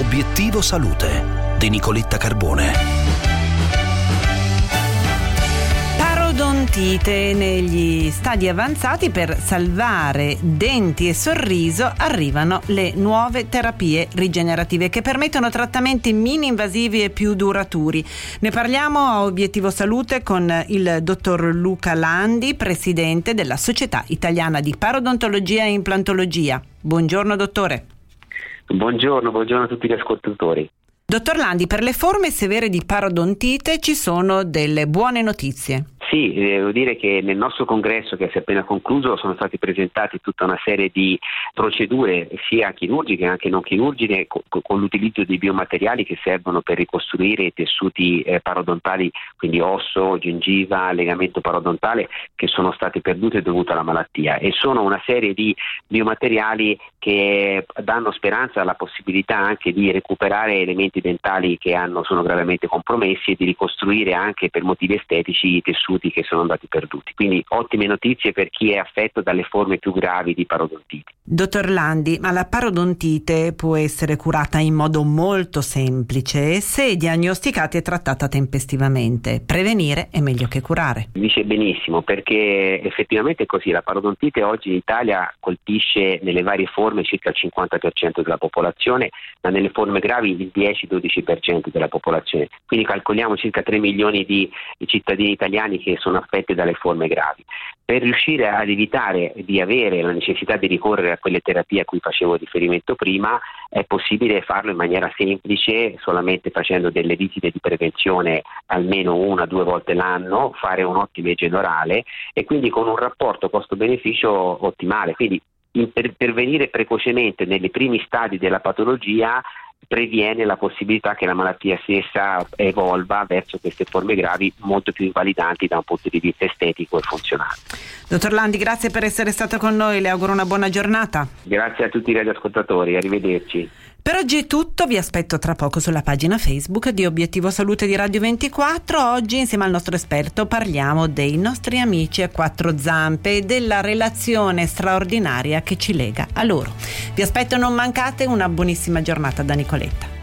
Obiettivo Salute di Nicoletta Carbone. Parodontite negli stadi avanzati per salvare denti e sorriso arrivano le nuove terapie rigenerative che permettono trattamenti mini invasivi e più duraturi. Ne parliamo a Obiettivo Salute con il dottor Luca Landi, presidente della Società Italiana di Parodontologia e Implantologia. Buongiorno dottore. Buongiorno, buongiorno a tutti gli ascoltatori. Dottor Landi, per le forme severe di parodontite ci sono delle buone notizie. Sì, devo dire che nel nostro congresso che si è appena concluso sono stati presentati tutta una serie di procedure sia chirurgiche che anche non chirurgiche con, con, l'utilizzo di biomateriali che servono per ricostruire i tessuti eh, parodontali, quindi osso, gengiva, legamento parodontale che sono stati perduti dovuto alla malattia. E sono una serie di biomateriali che danno speranza alla possibilità anche di recuperare elementi dentali che hanno, sono gravemente compromessi e di ricostruire anche per motivi estetici i tessuti che sono andati perduti. Quindi ottime notizie per chi è affetto dalle forme più gravi di parodontite. Dottor Landi, ma la parodontite può essere curata in modo molto semplice se diagnosticata e trattata tempestivamente. Prevenire è meglio che curare. Dice benissimo perché effettivamente è così. La parodontite oggi in Italia colpisce nelle varie forme circa il 50% della popolazione, ma nelle forme gravi il 10-12% della popolazione. Quindi calcoliamo circa 3 milioni di cittadini italiani che sono affetti dalle forme gravi. Per riuscire ad evitare di avere la necessità di ricorrere a quelle terapie a cui facevo riferimento prima, è possibile farlo in maniera semplice, solamente facendo delle visite di prevenzione almeno una o due volte l'anno, fare un'ottima igiene orale e quindi con un rapporto costo-beneficio ottimale. Quindi intervenire precocemente nei primi stadi della patologia previene la possibilità che la malattia stessa evolva verso queste forme gravi molto più invalidanti da un punto di vista estetico e funzionale. Dottor Landi, grazie per essere stato con noi, le auguro una buona giornata. Grazie a tutti i radioascoltatori, arrivederci. Per oggi è tutto, vi aspetto tra poco sulla pagina Facebook di Obiettivo Salute di Radio 24. Oggi insieme al nostro esperto parliamo dei nostri amici a quattro zampe e della relazione straordinaria che ci lega a loro. Vi aspetto, non mancate, una buonissima giornata da Nicoletta.